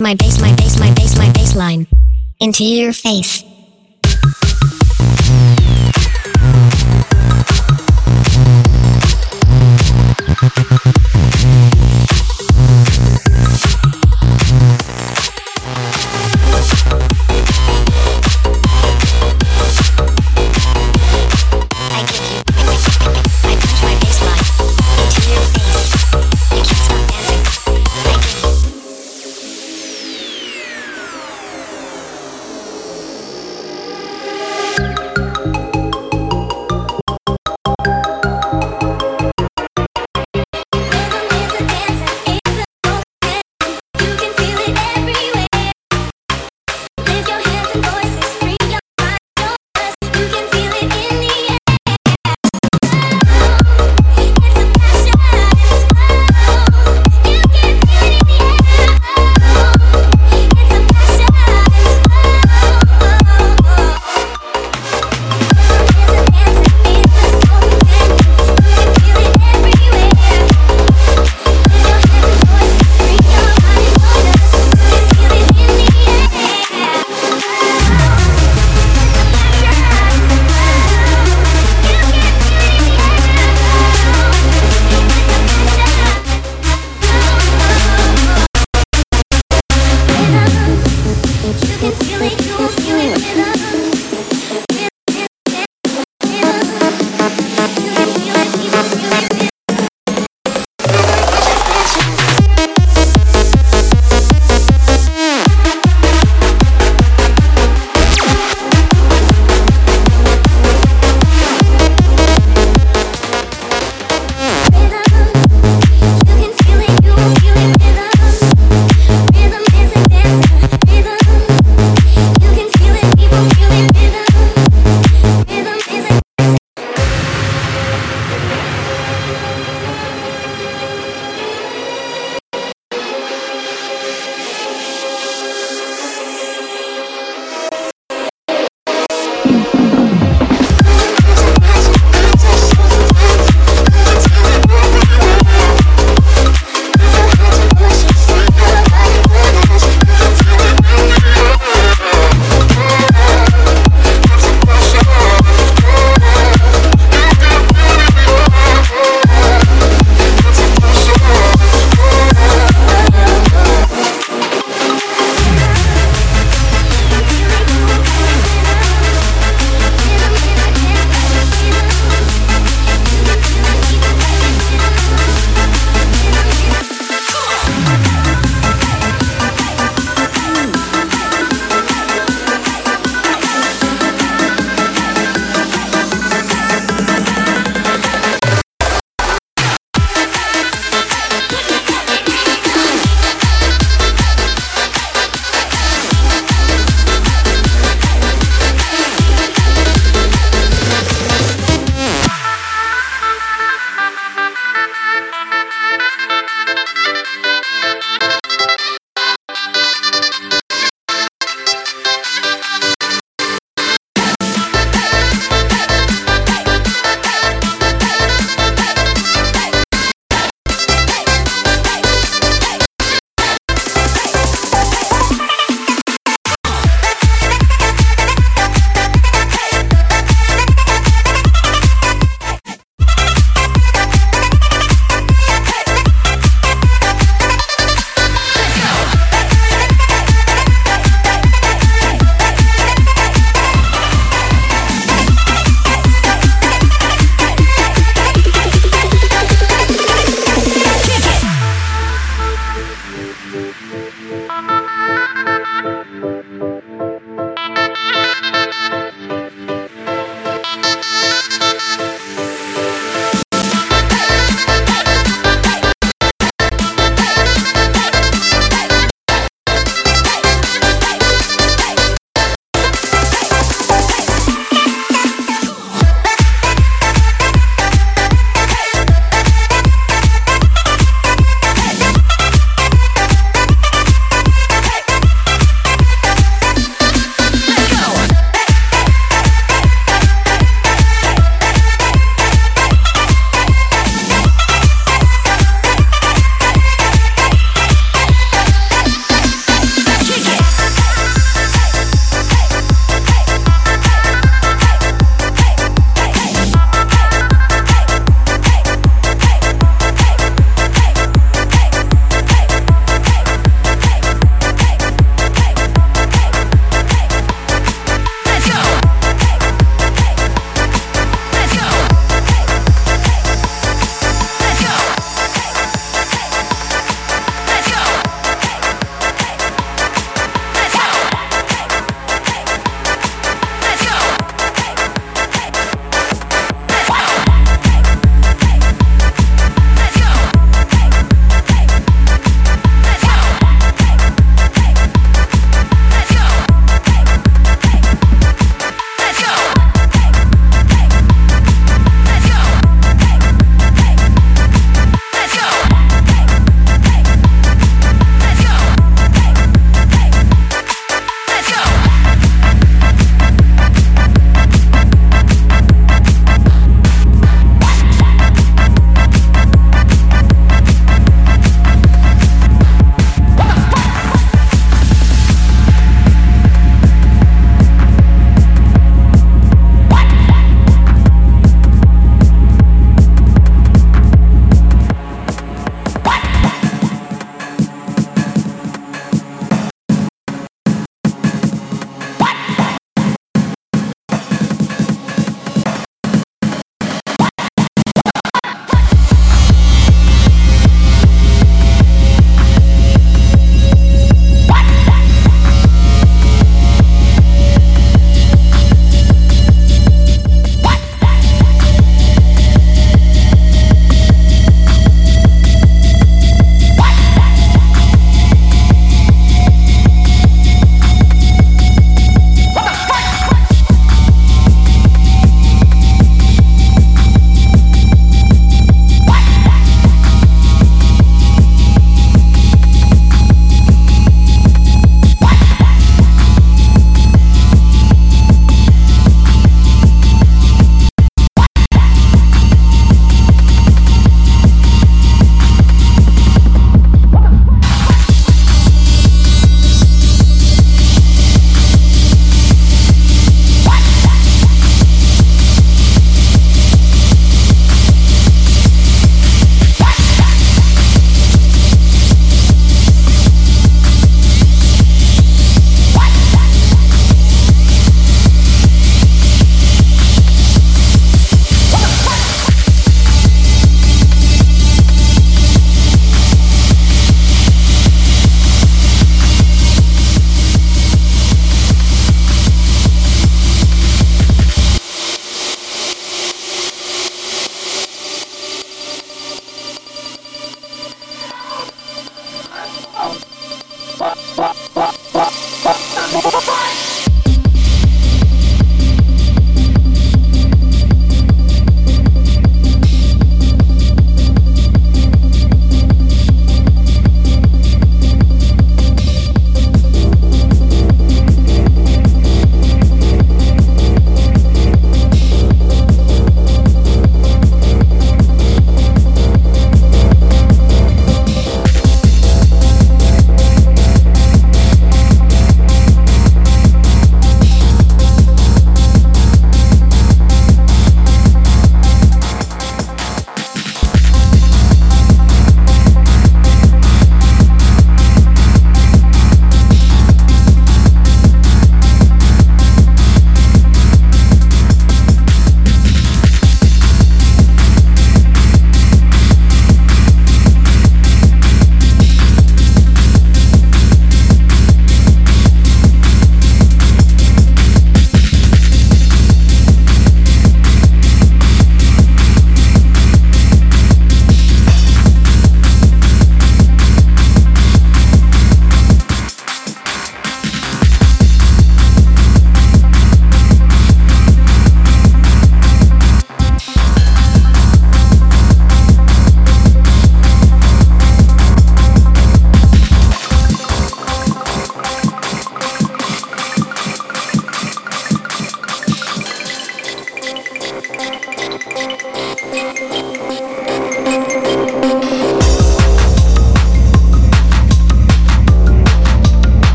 my bass, my bass, my bass, my bass line into your face.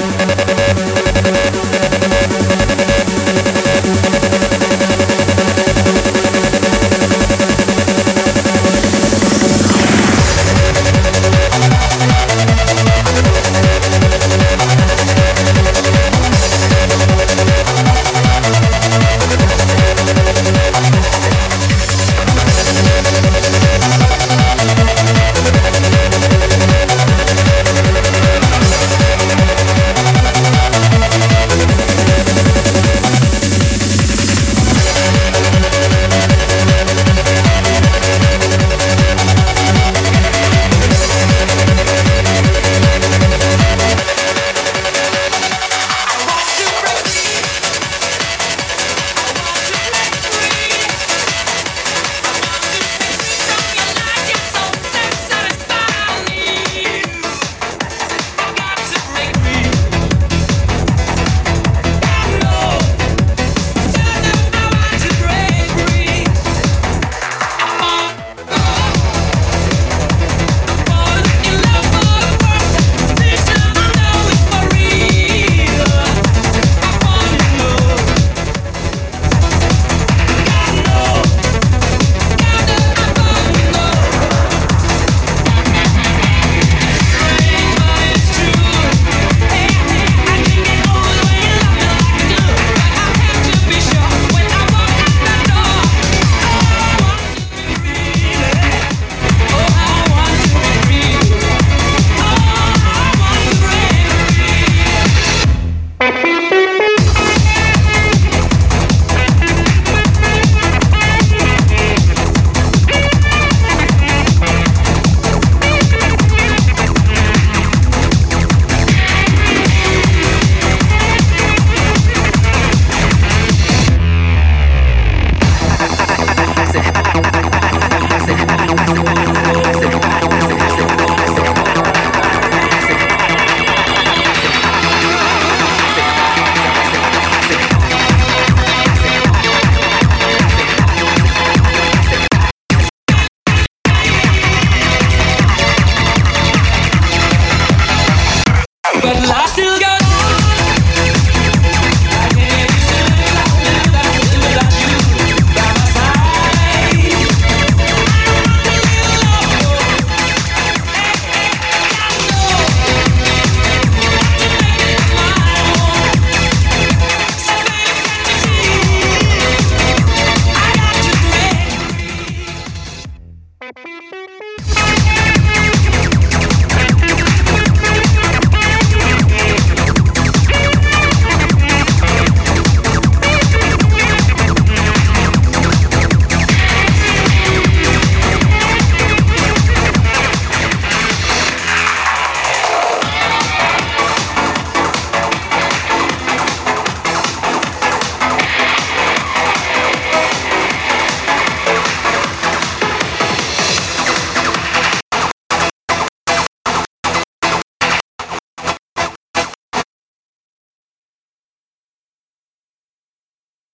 Música